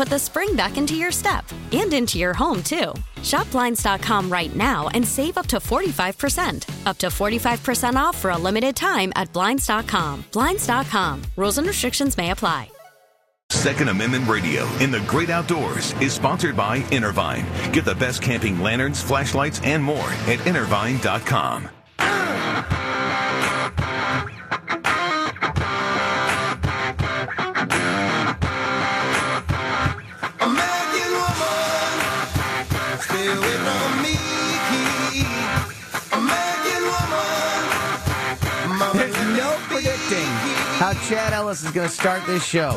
put the spring back into your step and into your home, too. Shop Blinds.com right now and save up to 45%. Up to 45% off for a limited time at Blinds.com. Blinds.com. Rules and restrictions may apply. Second Amendment Radio in the great outdoors is sponsored by Intervine. Get the best camping lanterns, flashlights, and more at intervine.com. Chad Ellis is going to start this show.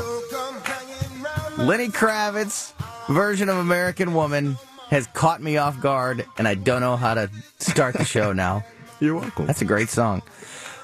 Lenny Kravitz version of American Woman has caught me off guard, and I don't know how to start the show now. You're welcome. That's a great song.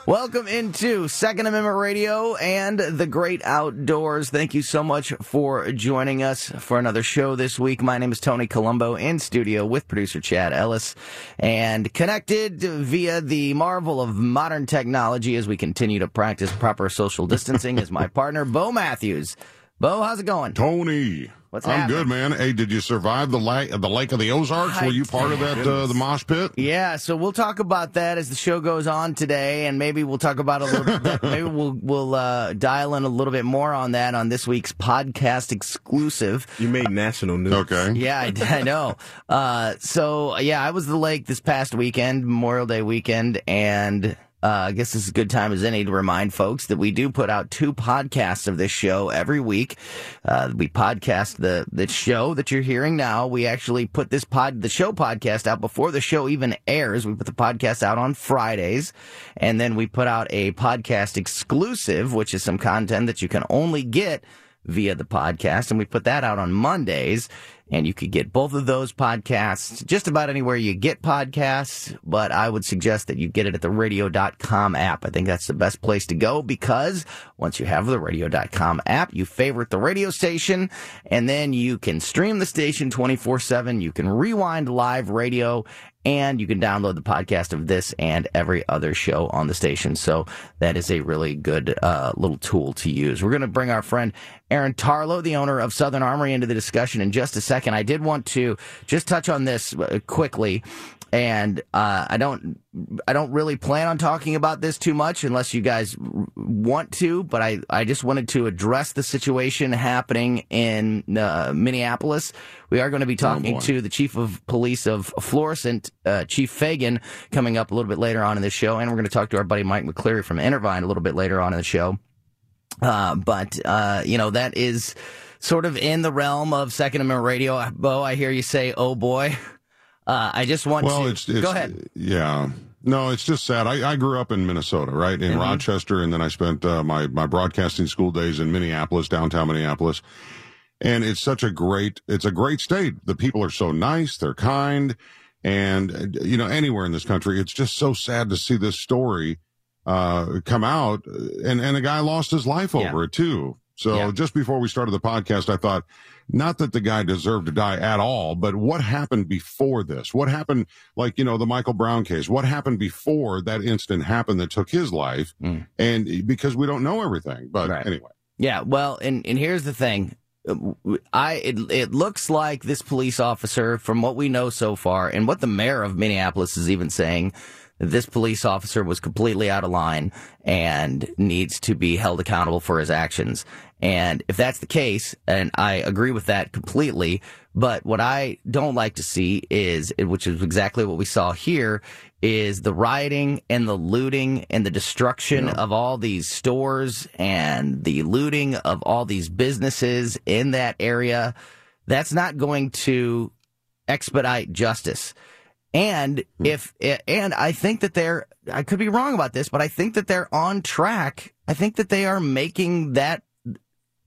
Welcome into Second Amendment Radio and the Great Outdoors. Thank you so much for joining us for another show this week. My name is Tony Colombo in studio with producer Chad Ellis and connected via the marvel of modern technology as we continue to practice proper social distancing is my partner, Bo Matthews. Bo, how's it going? Tony. What's I'm happening? good, man. Hey, did you survive the lake, the Lake of the Ozarks? Were you part of that, uh, the mosh pit? Yeah, so we'll talk about that as the show goes on today, and maybe we'll talk about a little. bit, maybe we'll we'll uh, dial in a little bit more on that on this week's podcast exclusive. You made national news. Okay. Yeah, I, I know. Uh, so yeah, I was the lake this past weekend, Memorial Day weekend, and. Uh, I guess this is a good time as any to remind folks that we do put out two podcasts of this show every week. Uh, we podcast the, the show that you're hearing now. We actually put this pod, the show podcast out before the show even airs. We put the podcast out on Fridays and then we put out a podcast exclusive, which is some content that you can only get via the podcast. And we put that out on Mondays. And you could get both of those podcasts just about anywhere you get podcasts. But I would suggest that you get it at the radio.com app. I think that's the best place to go because once you have the radio.com app, you favorite the radio station and then you can stream the station 24 7. You can rewind live radio and you can download the podcast of this and every other show on the station. So that is a really good uh, little tool to use. We're going to bring our friend Aaron Tarlow, the owner of Southern Armory, into the discussion in just a second. I did want to just touch on this uh, quickly. And uh, I don't, I don't really plan on talking about this too much unless you guys r- want to. But I, I just wanted to address the situation happening in uh, Minneapolis. We are going to be talking boy. to the chief of police of Florissant, uh, Chief Fagan, coming up a little bit later on in the show, and we're going to talk to our buddy Mike McCleary from Intervine a little bit later on in the show. Uh, but uh, you know that is sort of in the realm of Second Amendment radio. Bo, I hear you say, "Oh boy." Uh, I just want Well, to it's, it's go ahead. Yeah. No, it's just sad. I, I grew up in Minnesota, right, in Mhm. Rochester, and then I spent uh, my my broadcasting school days in Minneapolis, downtown Minneapolis. And it's such a great, it's a great state. The people are so nice, they're kind, and you know, anywhere in this country, it's just so sad to see this story uh, come out, and and a guy lost his life over it too. So Yeah. just before we started the podcast, I thought, not that the guy deserved to die at all, but what happened before this? What happened, like, you know, the Michael Brown case? What happened before that incident happened that took his life? Mm. And because we don't know everything, but Right. anyway. Yeah, well, and and here's the thing. I it, it looks like this police officer, from what we know so far, and what the mayor of Minneapolis is even saying, this police officer was completely out of line and needs to be held accountable for his actions. And if that's the case, and I agree with that completely, but what I don't like to see is, which is exactly what we saw here, is the rioting and the looting and the destruction Yeah. of all these stores and the looting of all these businesses in that area. That's not going to expedite justice. And hmm. if, eh, and I think that they're, I could be wrong about this, but I think that they're on track. I think that they are making that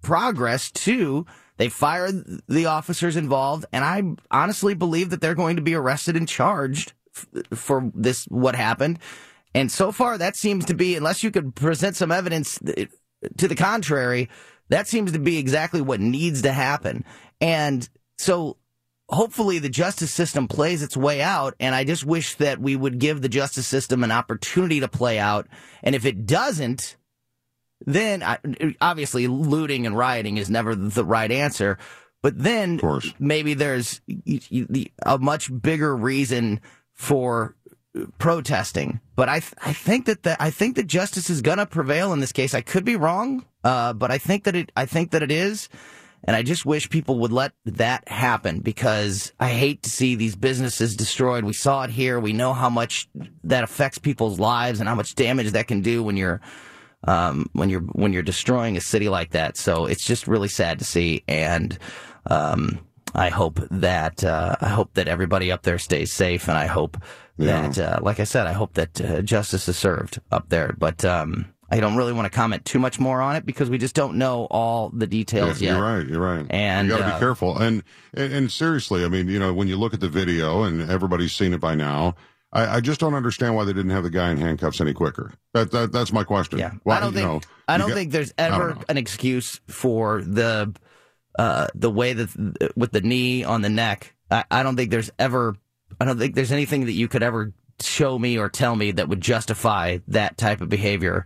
progress too. They fired the officers involved, and I honestly believe that they're going to be arrested and charged f- for this, what happened. And so far, that seems to be, unless you could present some evidence eh, to the contrary, that seems to be exactly what needs to happen. And so hopefully the justice system plays its way out. And I just wish that we would give the justice system an opportunity to play out. And if it doesn't, then obviously looting and rioting is never the right answer. But then maybe there's a much bigger reason for protesting. But I th- I think that the, I think that justice is gonna prevail in this case. I could be wrong, uh, but I think that it I think that it is. And I just wish people would let that happen because I hate to see these businesses destroyed. We saw it here. We know how much that affects people's lives and how much damage that can do when you're um, when you're when you're destroying a city like that. So it's just really sad to see, and um, I hope that uh, I hope that everybody up there stays safe, and I hope that, uh, like I said, I hope that uh, justice is served up there. But um, I don't really want to comment too much more on it because we just don't know all the details Yeah, yet. You're right. You're right. And, you got to uh, be careful. And, and and seriously, I mean, you know, when you look at the video and everybody's seen it by now, I, I just don't understand why they didn't have the guy in handcuffs any quicker. That, that that's my question. Yeah. Why, I don't think know, I don't got- think there's ever an excuse for the uh, the way that with the knee on the neck. I, I don't think there's ever I don't think there's anything that you could ever show me or tell me that would justify that type of behavior.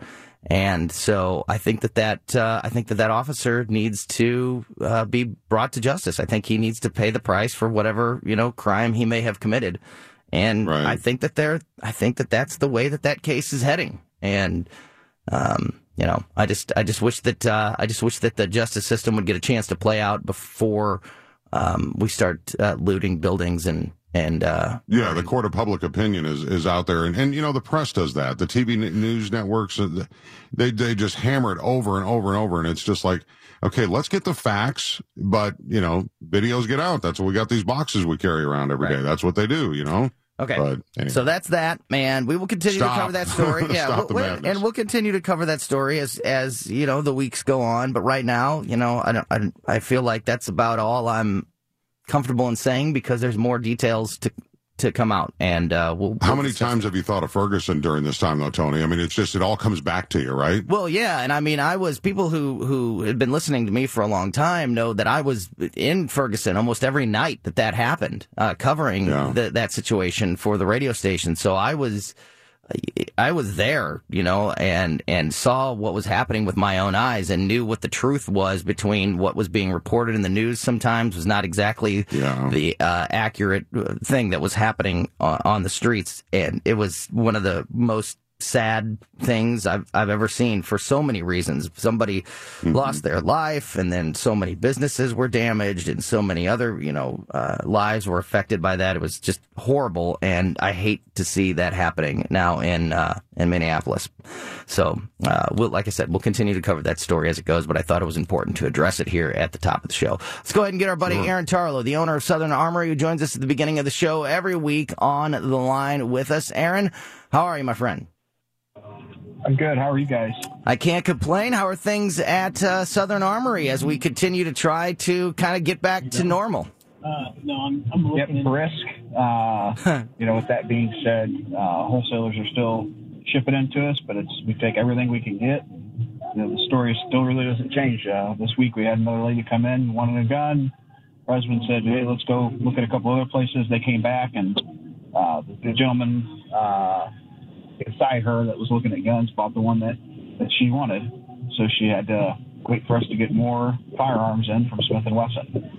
And so I think that that uh, I think that that officer needs to uh, be brought to justice. I think he needs to pay the price for whatever you know crime he may have committed. And I think that they're I think that that's the way that that case is heading. And um, you know, I just I just wish that uh, I just wish that the justice system would get a chance to play out before um, we start uh, looting buildings and and uh, Yeah, the court of public opinion is, is out there, and, and you know the press does that. The TV news networks, uh, they they just hammer it over and over and over, and it's just like, okay, let's get the facts, but you know, videos get out. That's what we got these boxes we carry around every day. That's what they do, you know. Okay. But anyway. So that's that, man. We will continue Stop. to cover that story. Yeah, we'll- and we'll continue to cover that story as as you know the weeks go on. But right now, you know, I don't, I, I feel like that's about all I'm comfortable in saying because there's more details to to come out, and uh, we'll. How we'll many discuss times have you thought of Ferguson during this time, though, Tony? I mean, it's just it all comes back to you, right? Well, yeah, and I mean, I was people who who had been listening to me for a long time know that I was in Ferguson almost every night that that happened, uh, covering the, that situation for the radio station. So I was. I was there, you know, and and saw what was happening with my own eyes, and knew what the truth was between what was being reported in the news. Sometimes was not exactly the uh, accurate uh, thing that was happening on, on the streets, and it was one of the most sad things I've I've ever seen for so many reasons. Somebody lost their life, and then so many businesses were damaged, and so many other you know uh, lives were affected by that. It was just horrible, and I hate to see that happening now in uh, in Minneapolis. So, uh, we'll, like I said, we'll continue to cover that story as it goes. But I thought it was important to address it here at the top of the show. Let's go ahead and get our buddy Aaron Tarlow, the owner of Southern Armory, who joins us at the beginning of the show every week on the line with us. Aaron, how are you, my friend? I'm good. How are you guys? I can't complain. How are things at uh, Southern Armory as we continue to try to kind of get back to normal? Uh, no, I'm, I'm yep, brisk. Uh, you know, with that being said, uh, wholesalers are still shipping into us, but it's we take everything we can get. You know, the story still really doesn't change. Uh, this week we had another lady come in, wanted a gun. Her husband said, "Hey, let's go look at a couple other places." They came back, and uh, the, the gentleman uh, beside her that was looking at guns bought the one that that she wanted. So she had to wait for us to get more firearms in from Smith and Wesson.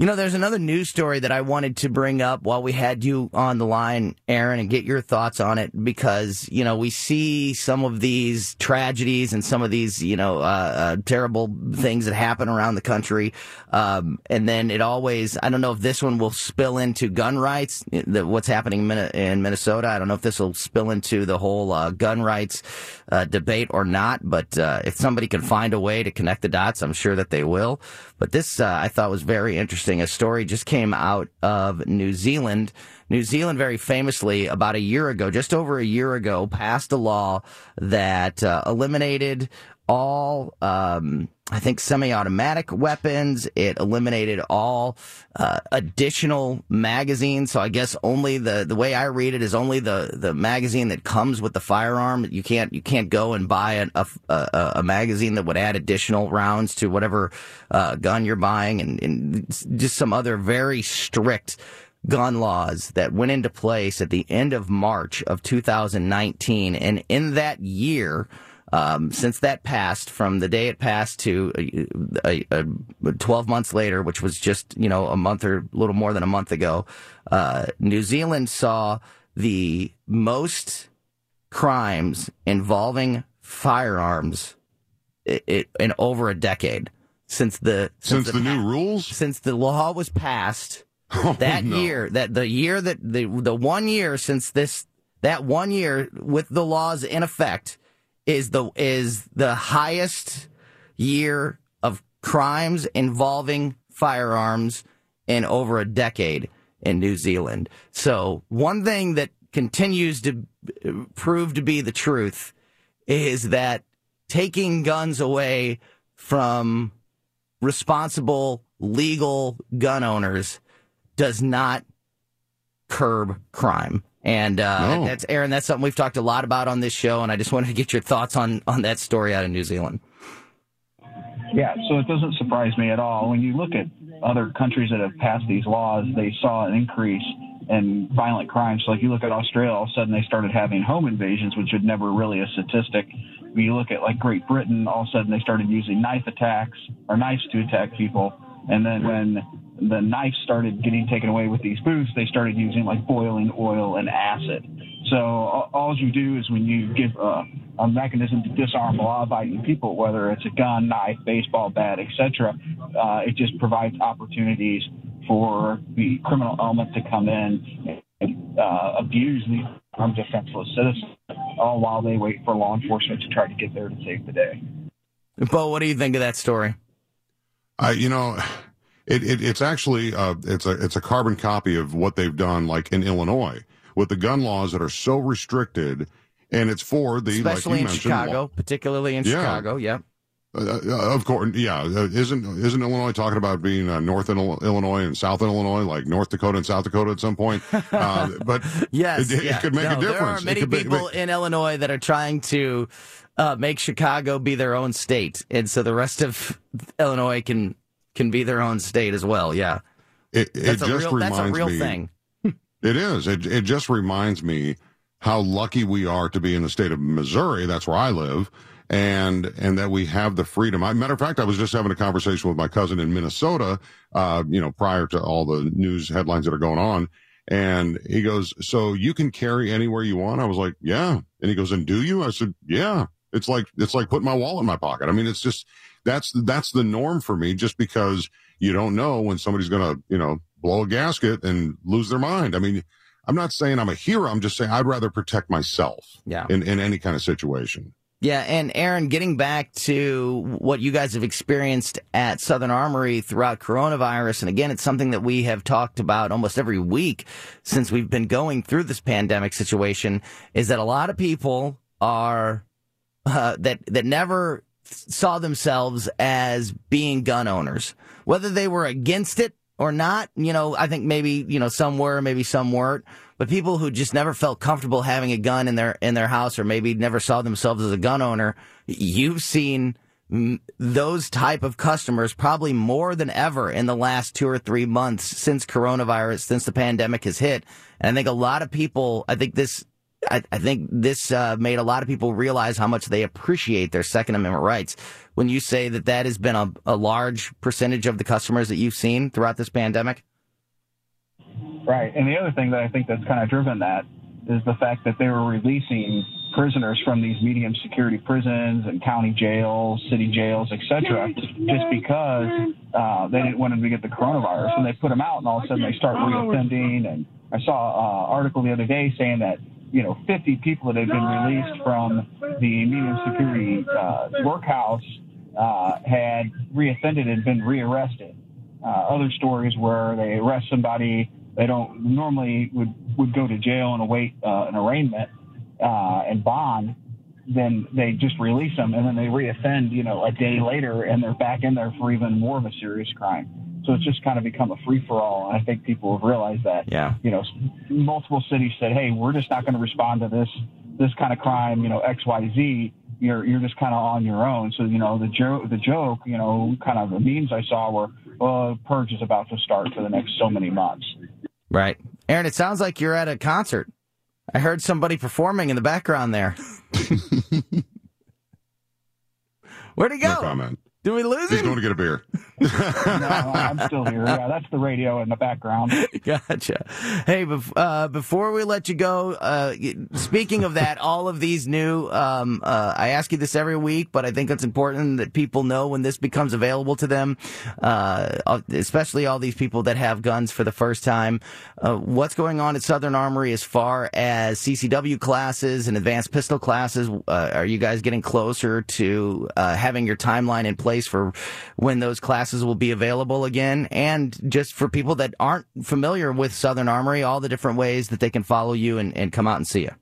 You know, there's another news story that I wanted to bring up while we had you on the line, Aaron, and get your thoughts on it because, you know, we see some of these tragedies and some of these, you know, uh, uh, terrible things that happen around the country. Um, and then it always, I don't know if this one will spill into gun rights, the, what's happening in Minnesota. I don't know if this will spill into the whole uh, gun rights uh, debate or not, but uh, if somebody can find a way to connect the dots, I'm sure that they will. But this, uh, I thought was very interesting interesting. A story just came out of New Zealand. New Zealand, very famously, about a year ago, just over a year ago, passed a law that uh, eliminated all, um, I think, semi-automatic weapons. It eliminated all uh, additional magazines. So I guess only the the way I read it is only the the magazine that comes with the firearm. You can't you can't go and buy a a, a, a magazine that would add additional rounds to whatever uh, gun you're buying, and, and just some other very strict gun laws that went into place at the end of March of 2019. And in that year, um, since that passed, from the day it passed to a, a, a 12 months later, which was just, you know, a month or a little more than a month ago, uh, New Zealand saw the most crimes involving firearms it, it, in over a decade since the since, since the, the new rules since the law was passed oh, that no. year that the year that the the one year since this that one year with the laws in effect is the is the highest year of crimes involving firearms in over a decade in New Zealand. So one thing that continues to uh, prove to be the truth is that taking guns away from responsible legal gun owners does not curb crime. And uh, No. that's Aaron. That's something we've talked a lot about on this show, and I just wanted to get your thoughts on on that story out of New Zealand. Yeah, so it doesn't surprise me at all. When you look at other countries that have passed these laws, they saw an increase in violent crimes. So like you look at Australia, all of a sudden they started having home invasions, which was never really a statistic. When you look at like Great Britain, all of a sudden they started using knife attacks or knives to attack people. And then when the knife started getting taken away with these booths, they started using like boiling oil and acid. So all, you do is when you give a, a mechanism to disarm law-abiding people, whether it's a gun, knife, baseball bat, etc., uh, it just provides opportunities for the criminal element to come in and uh, abuse these armed defenseless citizens, all while they wait for law enforcement to try to get there to save the day. Bo, what do you think of that story? I, you know, it, it it's actually uh, it's a it's a carbon copy of what they've done like in Illinois with the gun laws that are so restricted, and it's for the Especially like you in Chicago, law- particularly in Yeah. Chicago. Yeah. Uh, uh, of course, yeah. Uh, isn't isn't Illinois talking about being uh, North Ill- Illinois and South Illinois, like North Dakota and South Dakota at some point? Uh, but Yes, it, it could make No, a difference. There are many people in Illinois that are trying to uh, make Chicago be their own state, and so the rest of Illinois can can be their own state as well. Yeah, it, it that's a just real reminds that's a real me. thing. It is. It it just reminds me how lucky we are to be in the state of Missouri. That's where I live. And, and that we have the freedom. I, matter of fact, I was just having a conversation with my cousin in Minnesota, uh, you know, prior to all the news headlines that are going on. And he goes, so you can carry anywhere you want? I was like, yeah. And he goes, and do you? I said, yeah. It's like, it's like putting my wallet in my pocket. I mean, it's just, that's, that's the norm for me just because you don't know when somebody's going to, you know, blow a gasket and lose their mind. I mean, I'm not saying I'm a hero. I'm just saying I'd rather protect myself Yeah. in, in any kind of situation. Yeah, and Aaron, getting back to what you guys have experienced at Southern Armory throughout coronavirus, and again, it's something that we have talked about almost every week since we've been going through this pandemic situation, is that a lot of people are uh, that that never saw themselves as being gun owners, whether they were against it or not. You know, I think maybe you know some were, maybe some weren't. But people who just never felt comfortable having a gun in their in their house, or maybe never saw themselves as a gun owner, you've seen those type of customers probably more than ever in the last two or three months since coronavirus, since the pandemic has hit. And I think a lot of people, I think this I, I think this uh, made a lot of people realize how much they appreciate their Second Amendment rights. When you say that that has been a, a large percentage of the customers that you've seen throughout this pandemic. Right. And the other thing that I think that's kind of driven that is the fact that they were releasing prisoners from these medium security prisons and county jails, city jails, etc., just because uh, they didn't want them to get the coronavirus. And they put them out, and all of a sudden they start reoffending. And I saw an article the other day saying that you know 50 people that had been released from the security uh, workhouse uh, had reoffended and been rearrested. Uh, other stories where they arrest somebody they don't normally would would go to jail and await uh, an arraignment uh, and bond, then they just release them and then they reoffend, you know, a day later and they're back in there for even more of a serious crime. So it's just kind of become a free for all. And I think people have realized that. Yeah. You know, multiple cities said, "Hey, we're just not going to respond to this this kind of crime, you know, X, Y, Z. You're you're just kind of on your own. So you know the joke the joke, you know, kind of the memes I saw were, "Well, purge is about to start for the next so many months." Right. Aaron, it sounds like you're at a concert. I heard somebody performing in the background there. Where'd he go? No comment. Did we lose He's him? going to get a beer. no, I'm still here. Yeah, that's the radio in the background. Gotcha. Hey, bef- uh, before we let you go, uh, speaking of that, all of these new, um, uh, I ask you this every week, but I think it's important that people know when this becomes available to them, uh, especially all these people that have guns for the first time. Uh, what's going on at Southern Armory as far as CCW classes and advanced pistol classes? Uh, are you guys getting closer to uh, having your timeline in place for when those classes will be available again? And just for people that aren't familiar with Southern Armory, all the different ways that they can follow you and, and come out and see you.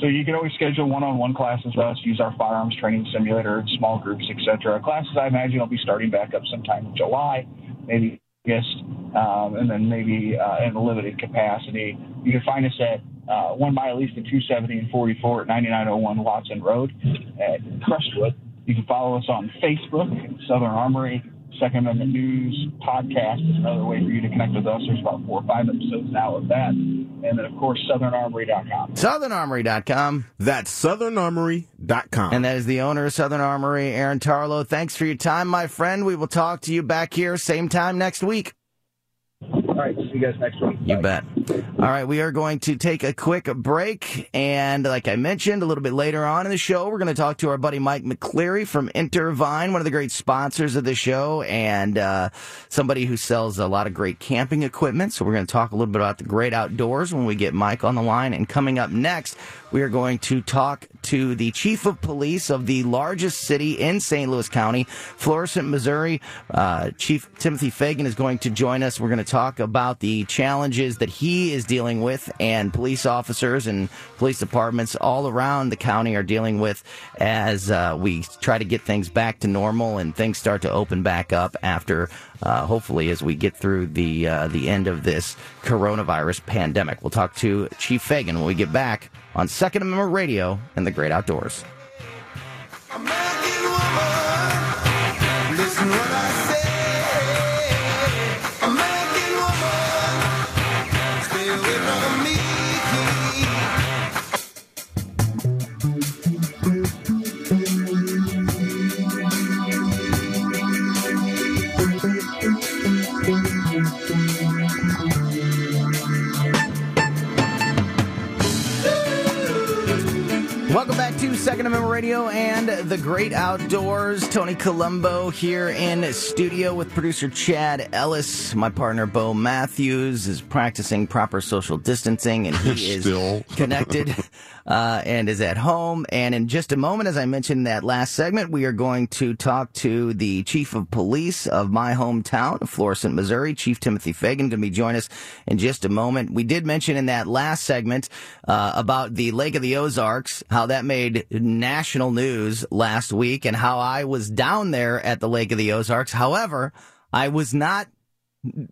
So you can always schedule one-on-one classes with us, use our firearms training simulator, small groups, etc. Classes I imagine will be starting back up sometime in July, maybe August, um, and then maybe uh, in a limited capacity. You can find us at uh, one mile east of 270 and 44 at 9901 Watson Road at Crestwood. You can follow us on Facebook, Southern Armory, Second Amendment News podcast is another way for you to connect with us. There's about four or five episodes now of that. And then, of course, SouthernArmory.com. SouthernArmory.com. That's SouthernArmory.com. And that is the owner of Southern Armory, Aaron Tarlow. Thanks for your time, my friend. We will talk to you back here same time next week. All right, see you guys next week. You bet. All right, we are going to take a quick break. And like I mentioned a little bit later on in the show, we're going to talk to our buddy Mike McCleary from Intervine, one of the great sponsors of the show and uh, somebody who sells a lot of great camping equipment. So we're going to talk a little bit about the great outdoors when we get Mike on the line. And coming up next, we are going to talk to the chief of police of the largest city in St. Louis County, Florissant, Missouri. Uh, chief Timothy Fagan is going to join us. We're going to talk about the challenges that he is dealing with and police officers and police departments all around the county are dealing with as uh, we try to get things back to normal and things start to open back up after uh, hopefully as we get through the uh, the end of this coronavirus pandemic. We'll talk to Chief Fagan when we get back on Second Amendment Radio and the Great Outdoors. Second Amendment Radio and the Great Outdoors. Tony Colombo here in studio with producer Chad Ellis. My partner Bo Matthews is practicing proper social distancing and he is connected uh, and is at home. And in just a moment, as I mentioned in that last segment, we are going to talk to the chief of police of my hometown, Florissant, Missouri, Chief Timothy Fagan, going to be joining us in just a moment. We did mention in that last segment uh, about the Lake of the Ozarks, how that made national news last week, and how I was down there at the Lake of the Ozarks. However, I was not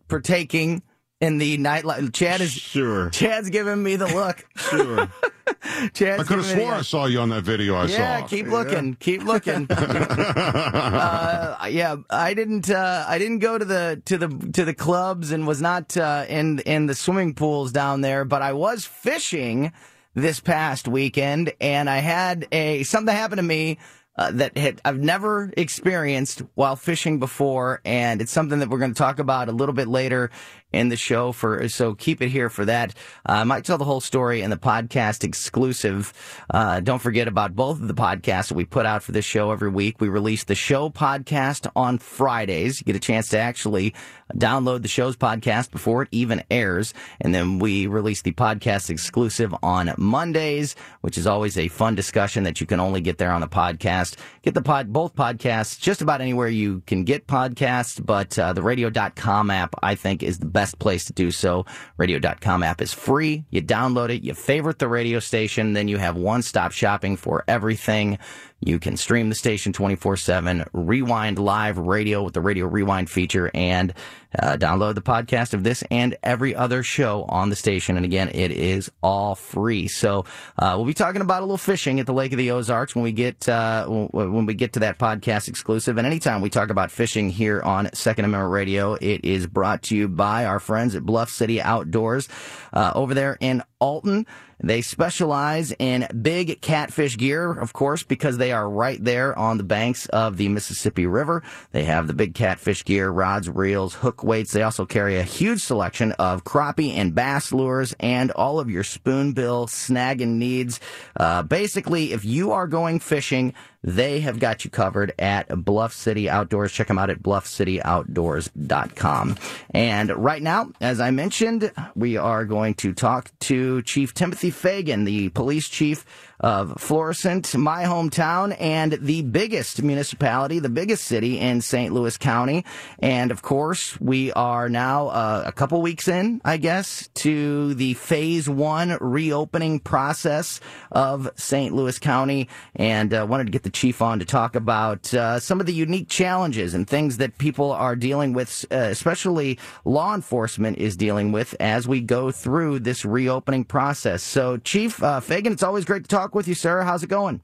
partaking in the nightlife. Chad is Sure. Chad's giving me the look. Sure. Chad's I could have swore I saw you on that video I saw. yeah, saw. keep looking, keep looking. uh, yeah, I didn't. Uh, I didn't go to the to the to the clubs and was not uh, in in the swimming pools down there, but I was fishing this past weekend, and I had a something happen to me uh, that had, I've never experienced while fishing before, and it's something that we're going to talk about a little bit later in the show. For so keep it here for that. Uh, I might tell the whole story in the podcast exclusive. Uh, don't forget about both of the podcasts that we put out for this show every week. We release the show podcast on Fridays. You get a chance to actually download the show's podcast before it even airs, and then we release the podcast exclusive on Mondays, which is always a fun discussion that you can only get there on the podcast. Get the pod both podcasts just about anywhere you can get podcasts, but uh, the radio.com app I think is the best place to do so. Radio.com app is free. You download it, you favorite the radio station, then you have one stop shopping for everything. You can stream the station 24 7, rewind live radio with the radio rewind feature, and uh, download the podcast of this and every other show on the station. And again, it is all free. So uh, we'll be talking about a little fishing at the Lake of the Ozarks when we get uh, when we get to that podcast exclusive. And anytime we talk about fishing here on Second Amendment Radio, it is brought to you by our friends at Bluff City Outdoors uh, over there in Alton. They specialize in big catfish gear, of course, because they are right there on the banks of the Mississippi River. They have the big catfish gear, rods, reels, hook weights. They also carry a huge selection of crappie and bass lures and all of your spoonbill snagging needs. Uh, basically, if you are going fishing, they have got you covered at Bluff City Outdoors. Check them out at bluffcityoutdoors.com. And right now, as I mentioned, we are going to talk to Chief Timothy Fagan, the police chief of Florissant, my hometown, and the biggest municipality, the biggest city in St. Louis County. And of course, we are now uh, a couple weeks in, I guess, to the phase one reopening process of St. Louis County. And uh, wanted to get the chief on to talk about uh, some of the unique challenges and things that people are dealing with, uh, especially law enforcement is dealing with as we go through this reopening process. So, Chief uh, Fagan, it's always great to talk talk with you, sir. How's it going?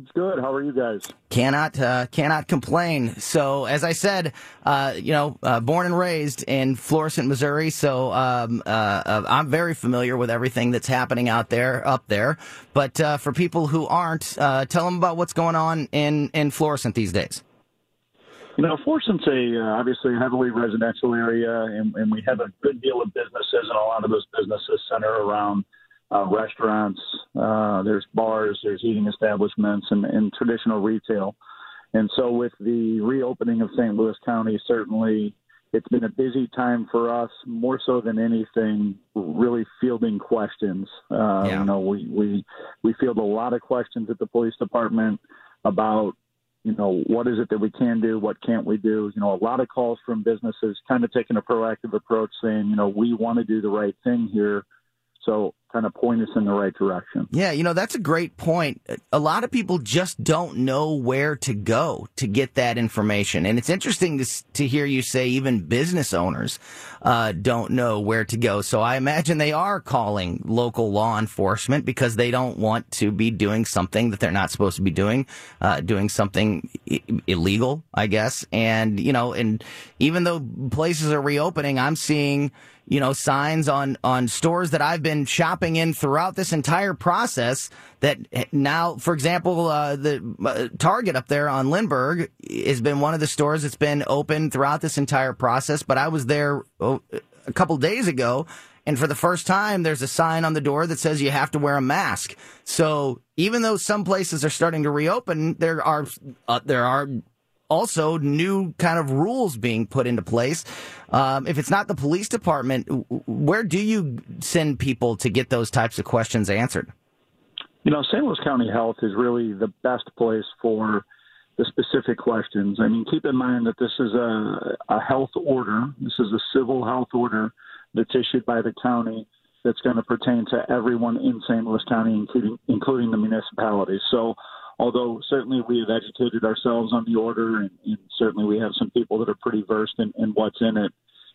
It's good. How are you guys? Cannot uh, cannot complain. So, as I said, uh, you know, uh, born and raised in Florissant, Missouri. So, um, uh, uh, I'm very familiar with everything that's happening out there, up there. But uh, for people who aren't, uh, tell them about what's going on in in Florissant these days. You know, Florissant's a obviously a heavily residential area, and, and we have a good deal of businesses, and a lot of those businesses center around uh, restaurants, uh, there's bars, there's eating establishments, and, and traditional retail. And so, with the reopening of St. Louis County, certainly it's been a busy time for us, more so than anything, really fielding questions. Uh, yeah. You know, we, we, we field a lot of questions at the police department about, you know, what is it that we can do? What can't we do? You know, a lot of calls from businesses kind of taking a proactive approach saying, you know, we want to do the right thing here. So kind of point us in the right direction. Yeah, you know, that's a great point. A lot of people just don't know where to go to get that information. And it's interesting to, to hear you say even business owners uh, don't know where to go. So I imagine they are calling local law enforcement because they don't want to be doing something that they're not supposed to be doing, uh, doing something I- illegal, I guess. And, you know, and even though places are reopening, I'm seeing you know, signs on, on stores that I've been shopping in throughout this entire process that now, for example, uh, the uh, Target up there on Lindbergh has been one of the stores that's been open throughout this entire process. But I was there oh, a couple days ago and for the first time, there's a sign on the door that says you have to wear a mask. So even though some places are starting to reopen, there are uh, there are also new kind of rules being put into place. Um, if it's not the police department, where do you send people to get those types of questions answered? You know, St. Louis County Health is really the best place for the specific questions. I mean, keep in mind that this is a, a health order. This is a civil health order that's issued by the county that's going to pertain to everyone in St. Louis County, including including the municipalities. So although certainly we have educated ourselves on the order, and, and certainly we have some people that are pretty versed in, in what's in it.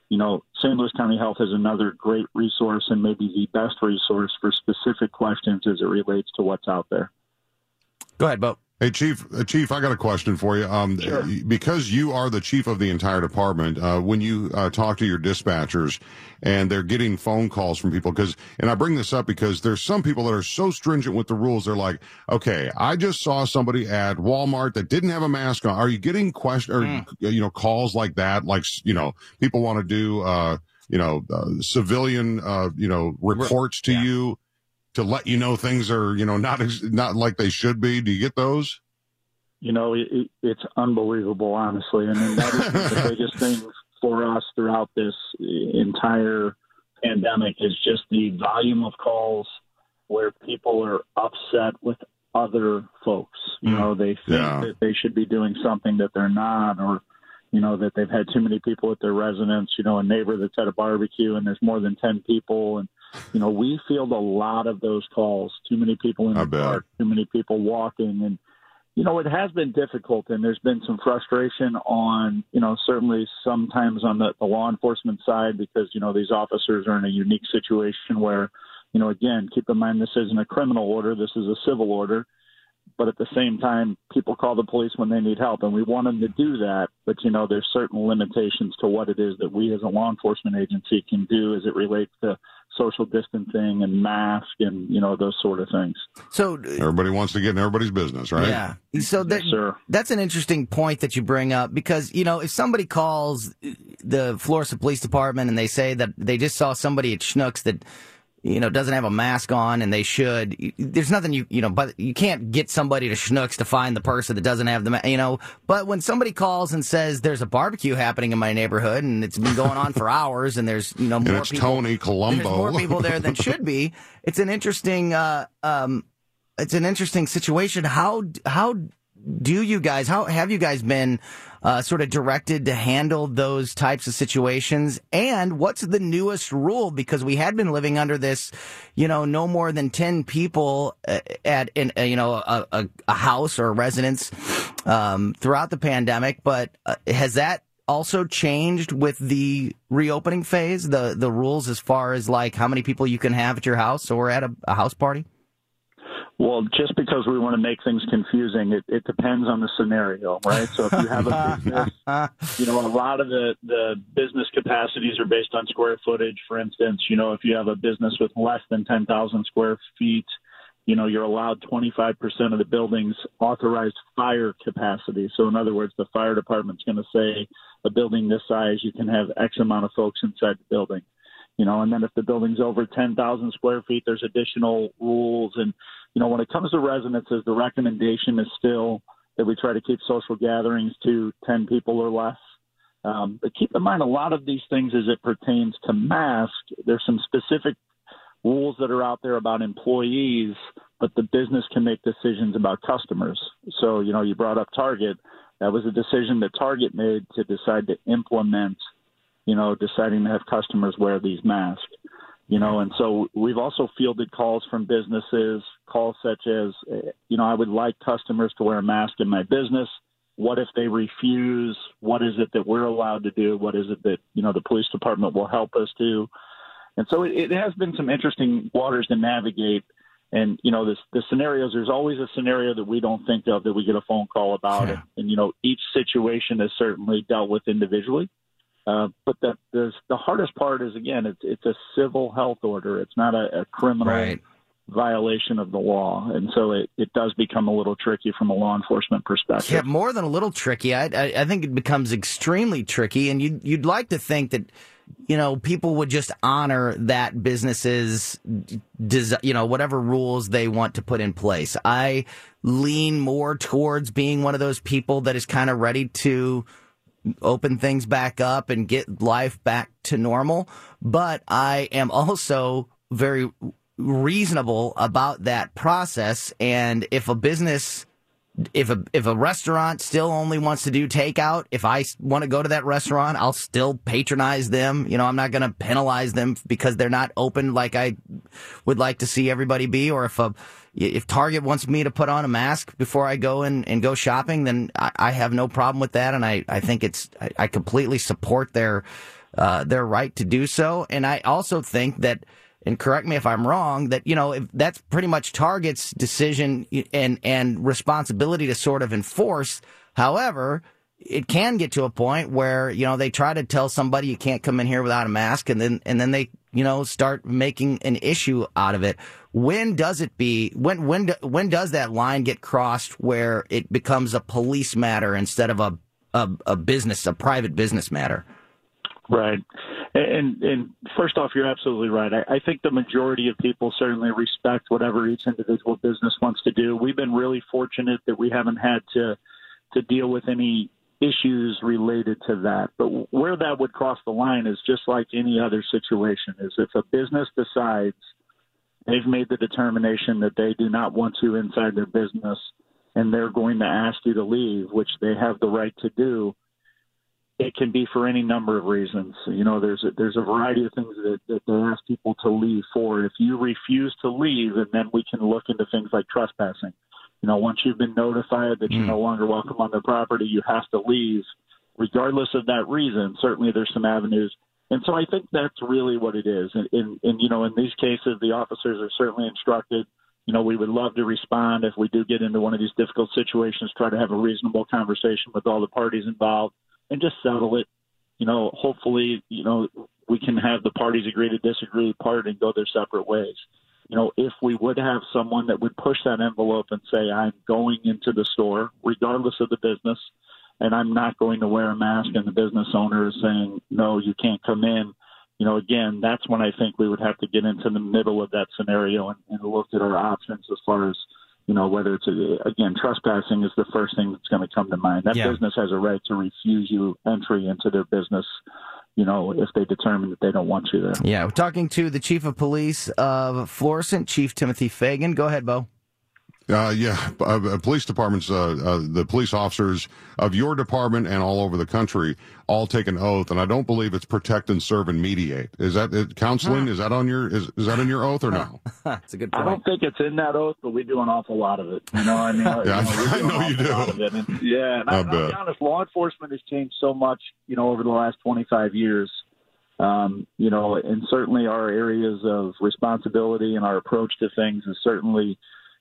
You know, St. Louis County Health is another great resource and maybe the best resource for specific questions as it relates to what's out there. Go ahead, Bo. Hey, Chief, uh, Chief, I got a question for you. Um, Sure. Because you are the chief of the entire department, uh, when you uh, talk to your dispatchers and they're getting phone calls from people, because, and I bring this up because there's some people that are so stringent with the rules. They're like, okay, I just saw somebody at Walmart that didn't have a mask on. Are you getting question or, Hmm. you know, calls like that? Like, you know, people want to do, uh, you know, uh, civilian, uh, you know, reports to you to let you know things are, you know, not, not like they should be. Do you get those? you know, it, it, it's unbelievable, honestly. And then that is the biggest thing for us throughout this entire pandemic is just the volume of calls where people are upset with other folks. You know, they think Yeah. that they should be doing something that they're not, or you know that they've had too many people at their residence. You know, a neighbor that's at a barbecue and there's more than ten people, and you know we field a lot of those calls. Too many people in I the bet. park, too many people walking, and you know, it has been difficult and there's been some frustration on, you know, certainly sometimes on the, the law enforcement side because, you know, these officers are in a unique situation where, you know, again, keep in mind this isn't a criminal order, this is a civil order. But at the same time, people call the police when they need help, and we want them to do that. But you know, there's certain limitations to what it is that we, as a law enforcement agency, can do as it relates to social distancing and mask and you know those sort of things. So Everybody wants to get in everybody's business, right? Yeah. So that, that's an interesting point that you bring up because, you know, if somebody calls the Florissant Police Department and they say that they just saw somebody at Schnucks that, you know, doesn't have a mask on and they should, there's nothing you, you know, but you can't get somebody to Schnucks to find the person that doesn't have the, ma- you know, but when somebody calls and says there's a barbecue happening in my neighborhood and it's been going on for hours and there's, you know, And more it's people, Tony Colombo. more people there than should be. It's an interesting, uh, um, it's an interesting situation. How how do you guys? How have you guys been uh, sort of directed to handle those types of situations? And what's the newest rule? Because we had been living under this, you know, no more than ten people uh, at in uh, you know a, a, a house or a residence um, throughout the pandemic. But uh, has that also changed with the reopening phase? The the rules as far as like how many people you can have at your house or at a, a house party? Well, just because we want to make things confusing, it, it depends on the scenario, right? So if you have a business, you know, a lot of the, the business capacities are based on square footage. For instance, you know, if you have a business with less than 10,000 square feet, you know, you're allowed 25% of the building's authorized fire capacity. So in other words, the fire department's going to say a building this size, you can have X amount of folks inside the building you know, and then if the building's over 10,000 square feet, there's additional rules. And, you know, when it comes to residences, the recommendation is still that we try to keep social gatherings to 10 people or less. Um, but keep in mind, a lot of these things as it pertains to mask, there's some specific rules that are out there about employees, but the business can make decisions about customers. So, you know, you brought up Target. That was a decision that Target made to decide to implement you know, deciding to have customers wear these masks. You know, and so we've also fielded calls from businesses, calls such as, you know, I would like customers to wear a mask in my business. What if they refuse? What is it that we're allowed to do? What is it that, you know, the police department will help us do? And so it, it has been some interesting waters to navigate. And, you know, this, the scenarios, there's always a scenario that we don't think of that we get a phone call about. And, and, you know, each situation is certainly dealt with individually. Uh, but the, the the hardest part is again, it's it's a civil health order. It's not a, a criminal Right. violation of the law, and so it, it does become a little tricky from a law enforcement perspective. Yeah, more than a little tricky. I, I, I think it becomes extremely tricky, and you'd you'd like to think that you know people would just honor that business's desi- you know whatever rules they want to put in place. I lean more towards being one of those people that is kind of ready to open things back up and get life back to normal. But I am also very reasonable about that process. And if a business, if a if a restaurant still only wants to do takeout, if I want to go to that restaurant, I'll still patronize them. You know, I'm not going to penalize them because they're not open like I would like to see everybody be. Or if a if Target wants me to put on a mask before I go in and go shopping, then I, I have no problem with that, and I, I think it's I, I completely support their uh, their right to do so, and I also think that and correct me if I'm wrong, that you know if that's pretty much Target's decision and and responsibility to sort of enforce. However, it can get to a point where you know they try to tell somebody you can't come in here without a mask, and then and then they you know start making an issue out of it. When does it be when when when does that line get crossed where it becomes a police matter instead of a a, a business a private business matter? Right. And and first off, you're absolutely right. I, I think the majority of people certainly respect whatever each individual business wants to do. We've been really fortunate that we haven't had to to deal with any issues related to that. But where that would cross the line is just like any other situation is if a business decides they've made the determination that they do not want you inside their business and they're going to ask you to leave, which they have the right to do, it can be for any number of reasons. You know, there's a, there's a variety of things that, that they ask people to leave for. If you refuse to leave, and then we can look into things like trespassing. You know, once you've been notified that you're mm. no longer welcome on their property, you have to leave, regardless of that reason. Certainly, there's some avenues. And so I think that's really what it is. And, and, and you know, in these cases, the officers are certainly instructed. You know, we would love to respond if we do get into one of these difficult situations, try to have a reasonable conversation with all the parties involved and just settle it. You know, hopefully, you know, we can have the parties agree to disagree, part and go their separate ways. You know, if we would have someone that would push that envelope and say, I'm going into the store, regardless of the business, and I'm not going to wear a mask, and the business owner is saying, no, you can't come in. You know, again, that's when I think we would have to get into the middle of that scenario and, and look at our options as far as you know, whether it's a, again trespassing is the first thing that's going to come to mind. That Yeah. business has a right to refuse you entry into their business. You know, if they determine that they don't want you there. Yeah, we're talking to the chief of police of Florissant, Chief Timothy Fagan. Go ahead, Bo. Uh, yeah, uh, uh, police departments, uh, uh, the police officers of your department and all over the country all take an oath, and I don't believe it's protect and serve and mediate. Is that it, counseling? Is that on your is, is that in your oath or no? That's a good Point. I don't think it's in that oath, but we do an awful lot of it. You know, I mean, Yeah, you know, I know you do. lot of it. And, yeah, and I, I I'll be honest, law enforcement has changed so much, you know, over the last 25 years. Um, you know, and certainly our areas of responsibility and our approach to things has certainly,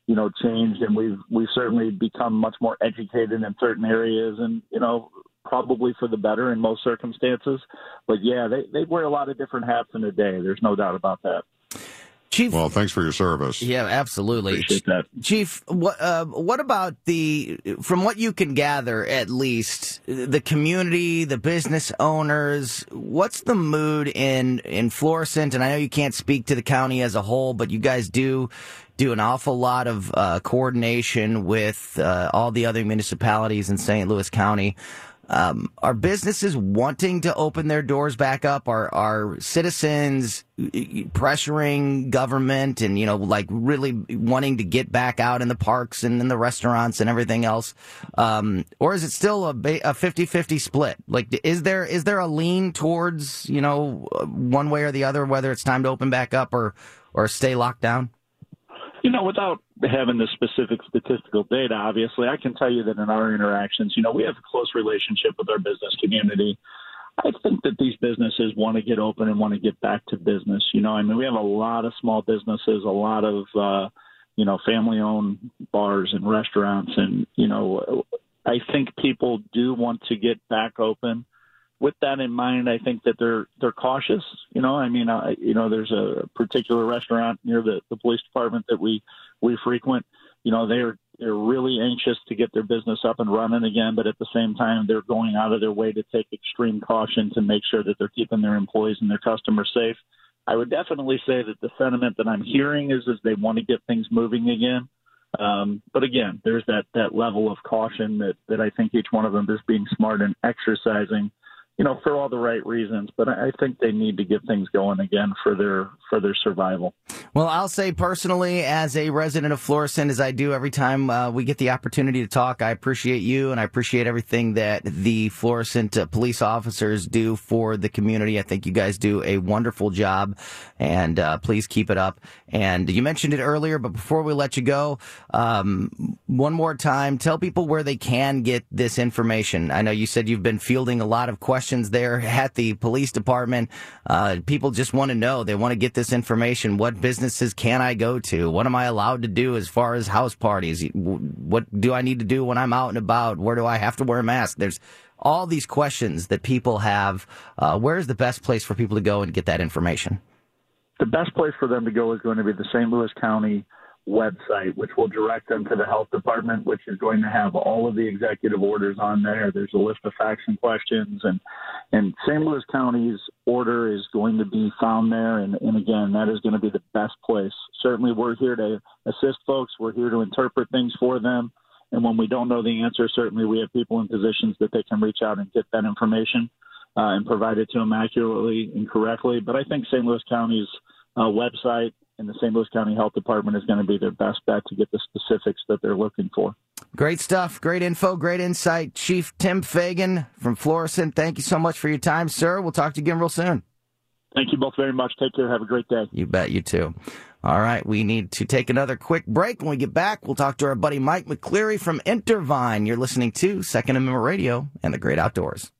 you know, changed, and we've we've certainly become much more educated in certain areas, and you know, probably for the better in most circumstances. But yeah, they they wear a lot of different hats in a day. There's no doubt about that. Chief. Well, thanks for your service. Yeah, absolutely. Appreciate that. Chief, what uh, what about the from what you can gather at least the community, the business owners, what's the mood in in Florissant and I know you can't speak to the county as a whole, but you guys do do an awful lot of uh, coordination with uh, all the other municipalities in St. Louis County. Um, are businesses wanting to open their doors back up? Are are citizens pressuring government and you know like really wanting to get back out in the parks and in the restaurants and everything else? Um, or is it still a a 50-50 split? Like is there is there a lean towards you know one way or the other whether it's time to open back up or or stay locked down? You know, without having the specific statistical data, obviously, I can tell you that in our interactions, you know, we have a close relationship with our business community. I think that these businesses want to get open and want to get back to business. You know, I mean, we have a lot of small businesses, a lot of, uh, you know, family owned bars and restaurants. And, you know, I think people do want to get back open. With that in mind, I think that they're they're cautious. You know, I mean, I, you know, there's a particular restaurant near the, the police department that we we frequent. You know, they're they're really anxious to get their business up and running again, but at the same time, they're going out of their way to take extreme caution to make sure that they're keeping their employees and their customers safe. I would definitely say that the sentiment that I'm hearing is is they want to get things moving again. Um, but again, there's that that level of caution that that I think each one of them is being smart and exercising, you know, for all the right reasons. But I think they need to get things going again for their for their survival. Well, I'll say personally, as a resident of Florissant, as I do every time uh, we get the opportunity to talk, I appreciate you and I appreciate everything that the Florissant uh, police officers do for the community. I think you guys do a wonderful job, and uh, please keep it up. And you mentioned it earlier, but before we let you go, um, one more time, tell people where they can get this information. I know you said you've been fielding a lot of questions there at the police department. Uh, people just want to know, they want to get this information. What businesses can I go to? What am I allowed to do as far as house parties? What do I need to do when I'm out and about? Where do I have to wear a mask? There's all these questions that people have. Uh, where's the best place for people to go and get that information? the best place for them to go is going to be the St. Louis County website, which will direct them to the health department, which is going to have all of the executive orders on there. There's a list of facts and questions, and and St. Louis County's order is going to be found there. And, and again, that is going to be the best place. Certainly, we're here to assist folks. We're here to interpret things for them. And when we don't know the answer, certainly we have people in positions that they can reach out and get that information uh, and provide it to them accurately and correctly. But I think St. Louis County's uh, website and the St. Louis County Health Department is going to be their best bet to get the specifics that they're looking for. Great stuff. Great info. Great insight. Chief Tim Fagan from Florissant, thank you so much for your time, sir. We'll talk to you again real soon. Thank you both very much. Take care. Have a great day. You bet. You too. All right. We need to take another quick break. When we get back, we'll talk to our buddy Mike McCleary from Intervine. You're listening to Second Amendment Radio and the Great Outdoors.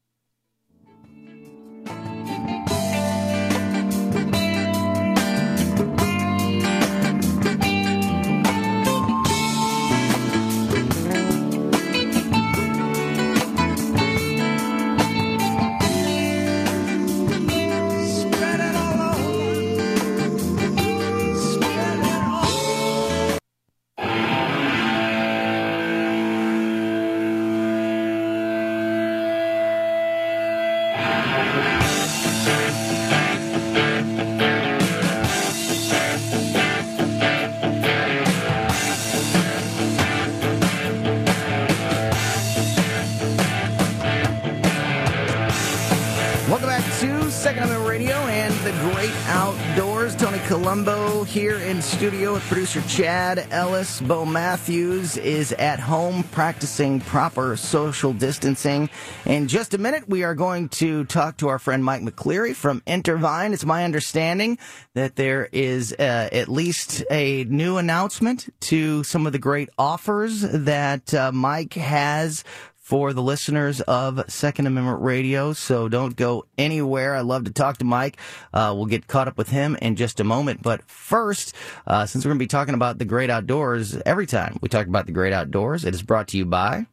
Producer Chad Ellis. Bo Matthews is at home practicing proper social distancing. In just a minute, we are going to talk to our friend Mike McCleary from Intervine. It's my understanding that there is uh, at least a new announcement to some of the great offers that uh, Mike has for the listeners of Second Amendment Radio. So don't go anywhere. I love to talk to Mike. Uh, we'll get caught up with him in just a moment. But first, uh, since we're going to be talking about the great outdoors every time we talk about the great outdoors, it is brought to you by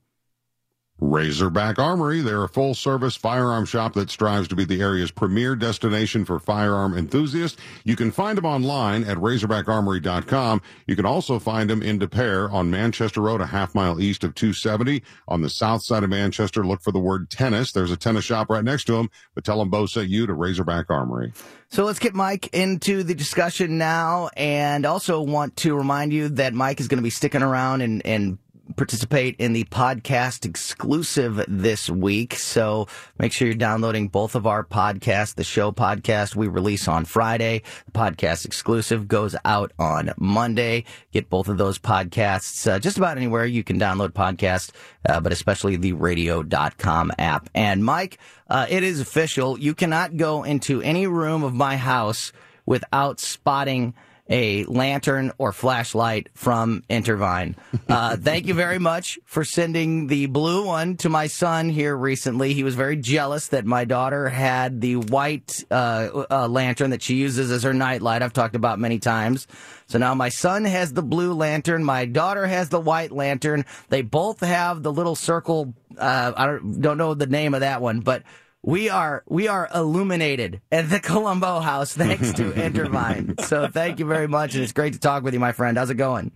Razorback Armory. They're a full service firearm shop that strives to be the area's premier destination for firearm enthusiasts. You can find them online at razorbackarmory.com. You can also find them in Des Peres on Manchester Road, a half mile east of 270. On the south side of Manchester, look for the word tennis. There's a tennis shop right next to them, but tell them Bo sent you to Razorback Armory. So let's get Mike into the discussion now and also want to remind you that Mike is going to be sticking around and, and participate in the podcast exclusive this week. So make sure you're downloading both of our podcasts. The show podcast we release on Friday. The podcast exclusive goes out on Monday. Get both of those podcasts uh, just about anywhere you can download podcasts, uh, but especially the radio.com app. And Mike, uh, it is official. You cannot go into any room of my house without spotting a lantern or flashlight from Intervine. Uh, thank you very much for sending the blue one to my son here recently. He was very jealous that my daughter had the white uh, uh, lantern that she uses as her nightlight. I've talked about many times. So now my son has the blue lantern. My daughter has the white lantern. They both have the little circle. Uh, I don't, don't know the name of that one, but we are we are illuminated at the Colombo House thanks to Intervine. so thank you very much, and it's great to talk with you, my friend. How's it going?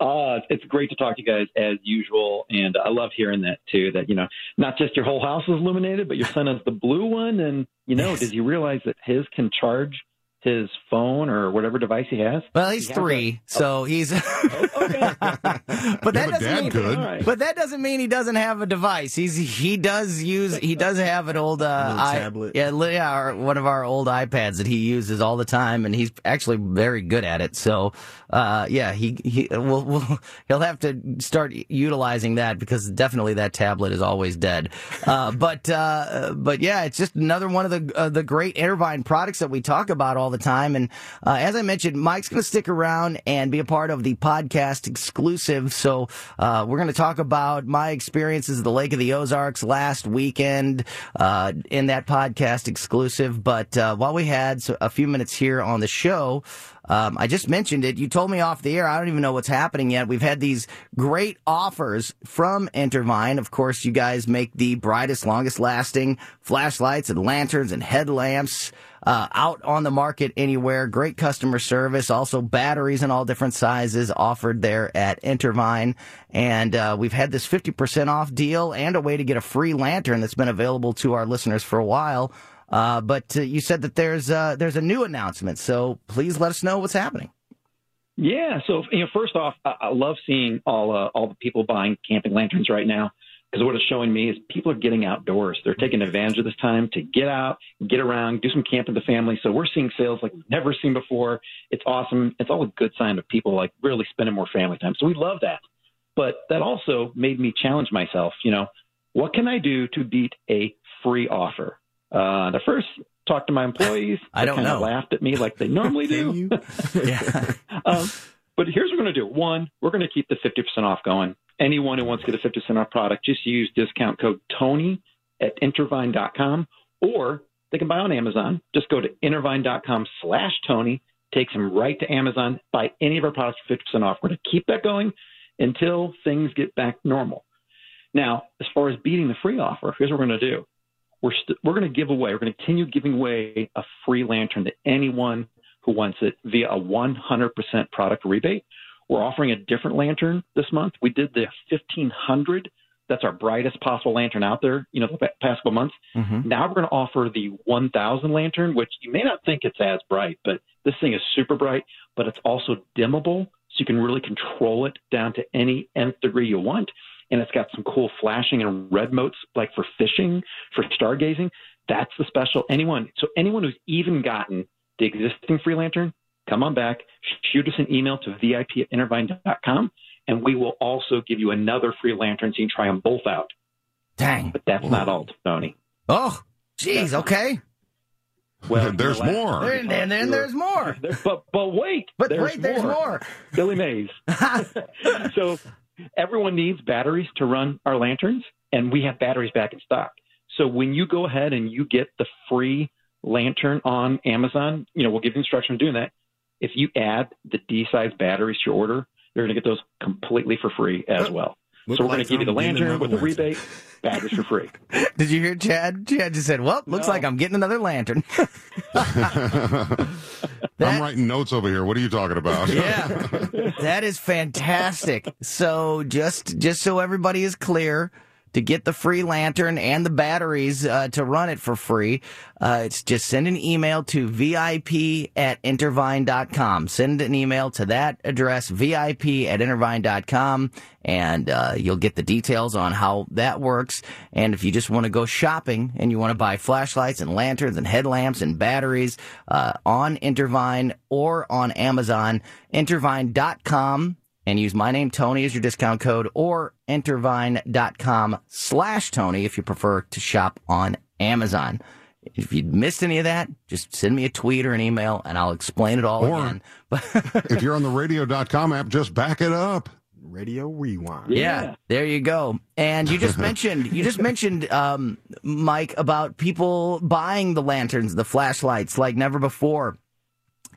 Uh, it's great to talk to you guys as usual, and I love hearing that too. That you know, not just your whole house is illuminated, but your son has the blue one, and you know, yes. did you realize that his can charge his phone or whatever device he has? Well, he's He three, a- so he's. Okay. but that but doesn't Dad mean. could. But that doesn't mean he doesn't have a device. He's he does use he does have an old uh, Little i- tablet. yeah, yeah, or one of our old iPads that he uses all the time, and he's actually very good at it. So, uh, yeah, he he will will he'll have to start utilizing that because definitely that tablet is always dead. Uh, but uh, but yeah, it's just another one of the uh, the great Intervine products that we talk about all the time. And uh, as I mentioned, Mike's going to stick around and be a part of the podcast exclusive. So uh, we're going to talk about my experiences at the Lake of the Ozarks last weekend uh, in that podcast exclusive. But uh, while we had a few minutes here on the show. Um, I just mentioned it. You told me off the air. I don't even know what's happening yet. We've had these great offers from Intervine. Of course, you guys make the brightest, longest lasting flashlights and lanterns and headlamps uh, out on the market anywhere. Great customer service. Also, batteries in all different sizes offered there at Intervine. And uh, we've had this 50% off deal and a way to get a free lantern that's been available to our listeners for a while. Uh, but uh, you said that there's uh, there's a new announcement, so please let us know what's happening. Yeah. So you know, first off, I, I love seeing all uh, all the people buying camping lanterns right now because what it's showing me is people are getting outdoors. They're taking advantage of this time to get out, get around, do some camping with the family. So we're seeing sales like we've never seen before. It's awesome. It's all a good sign of people like really spending more family time. So we love that. But that also made me challenge myself. You know, what can I do to beat a free offer? Uh, the first talked to my employees. I They don't know. Laughed at me like they normally do. yeah. um, but here's what we're going to do. One, we're going to keep the 50% off going. Anyone who wants to get a 50% off product, just use discount code Tony at intervine.com or they can buy on Amazon. Just go to intervine.com slash Tony, takes them right to Amazon, buy any of our products for 50% off. We're going to keep that going until things get back normal. Now, as far as beating the free offer, here's what we're going to do. We're, st- we're going to give away, we're going to continue giving away a free lantern to anyone who wants it via a 100% product rebate. We're offering a different lantern this month. We did the 1500. That's our brightest possible lantern out there, you know, the past couple months. Mm-hmm. Now we're going to offer the 1000 lantern, which you may not think it's as bright, but this thing is super bright, but it's also dimmable. So you can really control it down to any nth degree you want. And it's got some cool flashing and red motes, like for fishing, for stargazing. That's the special. Anyone, so anyone who's even gotten the existing free lantern, come on back, shoot us an email to vip at intervine.com, and we will also give you another free lantern so you can try them both out. Dang. But that's not all, Tony. Oh, geez. Okay. Well, There's you know, more. and then there's more. There- but but wait, But there's wait, there's more. Billy Mays. so everyone needs batteries to run our lanterns, and we have batteries back in stock. So when you go ahead and you get the free lantern on Amazon, you know we'll give you instruction on doing that. If you add the D size batteries to your order, you're going to get those completely for free as well. Look so we're going to give you the lantern with the rebate, batteries for free. Did you hear Chad? Chad just said, "Well, looks No. like I'm getting another lantern." I'm writing notes over here. What are you talking about? Yeah, that is fantastic. So just just so everybody is clear, to get the free lantern and the batteries uh, to run it for free, uh, it's just send an email to vip at intervine.com. Send an email to that address, vip at intervine.com, and uh, you'll get the details on how that works. And if you just want to go shopping and you want to buy flashlights and lanterns and headlamps and batteries uh, on Intervine or on Amazon, intervine.com and use my name Tony as your discount code or intervine.com slash Tony if you prefer to shop on Amazon. If you missed any of that, just send me a tweet or an email and I'll explain it all Or- again. if you're on the radio.com app, just back it up. Radio Rewind. Yeah. there you go. And you just mentioned you just mentioned um, Mike about people buying the lanterns, the flashlights like never before.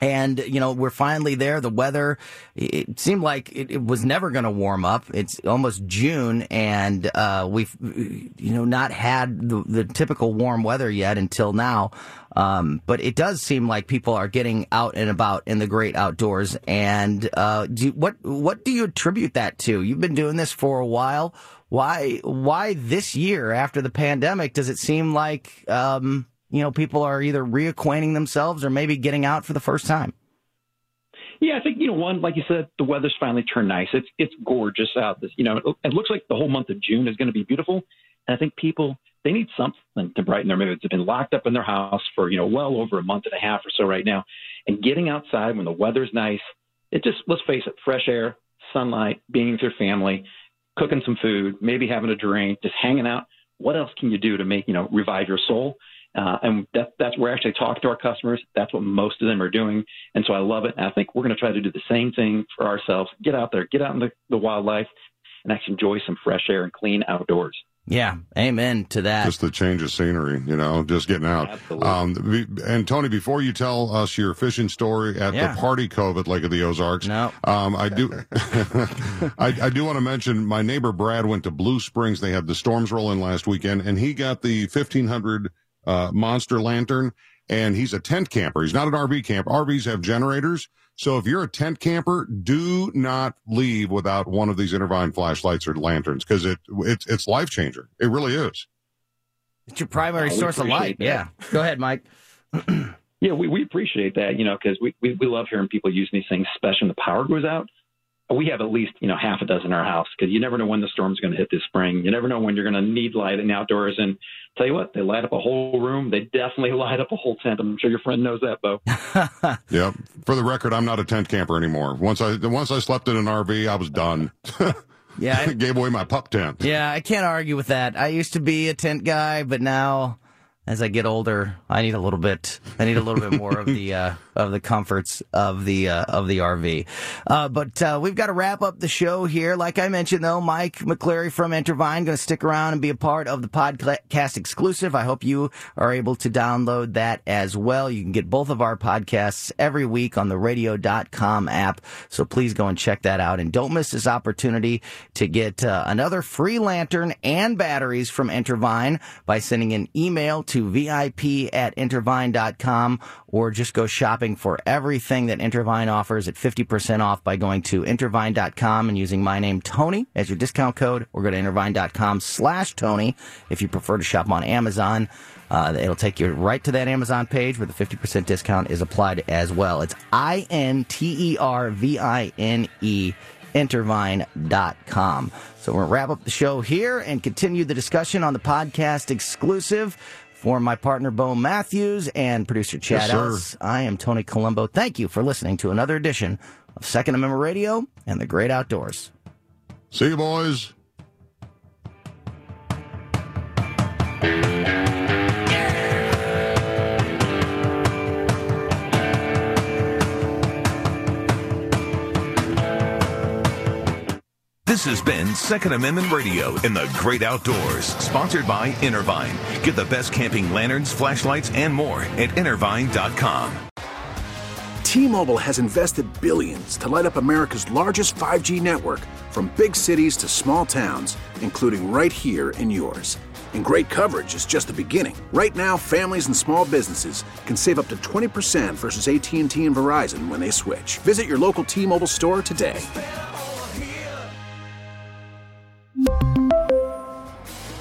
And you know we're finally there. The weather it seemed like it, it was never going to warm up. It's almost June, and uh, we've you know not had the, the typical warm weather yet until now. Um, but it does seem like people are getting out and about in the great outdoors. And uh, do what what do you attribute that to? You've been doing this for a while. Why why this year after the pandemic does it seem like um, you know people are either reacquainting themselves or maybe getting out for the first time. Yeah, I think you know one, like you said, the weather's finally turned nice. It's it's gorgeous out. This you know, it looks like the whole month of June is going to be beautiful. And I think people they need something to brighten their moods. They've been locked up in their house for you know well over a month and a half or so right now, and getting outside when the weather's nice, it just let's face it, fresh air, sunlight, being with your family, cooking some food, maybe having a drink, just hanging out. What else can you do to make you know revive your soul? Uh, and that, that's where we actually talk to our customers. That's what most of them are doing. And so I love it. And I think we're going to try to do the same thing for ourselves. Get out there, get out in the, the wildlife, and actually enjoy some fresh air and clean outdoors. Yeah, amen to that. Just the change of scenery, you know, just getting out. Absolutely. Um, and Tony, before you tell us your fishing story at Yeah. the party cove at Lake of the Ozarks, no. um, I do, I, I do want to mention my neighbor Brad went to Blue Springs. They had the storms rolling last weekend, and he got the 1500 uh, monster lantern. And he's a tent camper. He's not an RV camper. RVs have generators. So if you're a tent camper, do not leave without one of these Intervine flashlights or lanterns because it it's it's life changer. It really is. It's your primary Oh, source of light. appreciate Yeah. Go ahead, Mike. Yeah, we, we appreciate that, you know, because we, we, we love hearing people using these things, especially when the power goes out. We have at least, you know, half a dozen in our house because you never know when the storm's going to hit this spring. You never know when you're going to need light in the outdoors. And tell you what, they light up a whole room. They definitely light up a whole tent. I'm sure your friend knows that, Bo. yeah. For the record, I'm not a tent camper anymore. Once I once I slept in an RV, I was done. Yeah, I- gave away my pup tent. Yeah, I can't argue with that. I used to be a tent guy, but now as I get older, I need a little bit. I need a little bit more of the uh, of the comforts of the uh, of the RV. Uh, but uh, we've got to wrap up the show here. Like I mentioned, though, Mike McCleary from Intervine going to stick around and be a part of the podcast exclusive. I hope you are able to download that as well. You can get both of our podcasts every week on the Radio.com app. So please go and check that out, and don't miss this opportunity to get uh, another free lantern and batteries from Intervine by sending an email to vip at intervine.com or just go shopping for everything that Intervine offers at 50% off by going to intervine.com and using my name Tony as your discount code or go to intervine.com slash Tony if you prefer to shop on Amazon. Uh, it'll take you right to that Amazon page where the 50% discount is applied as well. It's I N T E R V I N E intervine.com. So we're going to wrap up the show here and continue the discussion on the podcast exclusive. For my partner, Bo Matthews, and producer Chad Yes. Ellis, I am Tony Colombo. Thank you for listening to another edition of Second Amendment Radio and the Great Outdoors. See you, boys. Has been Second Amendment Radio in the Great Outdoors, sponsored by Intervine. Get the best camping lanterns, flashlights, and more at intervine.com. T-Mobile has invested billions to light up America's largest 5G network from big cities to small towns, including right here in yours. And great coverage is just the beginning. Right now, families and small businesses can save up to 20% versus AT&T and Verizon when they switch. Visit your local T-Mobile store today.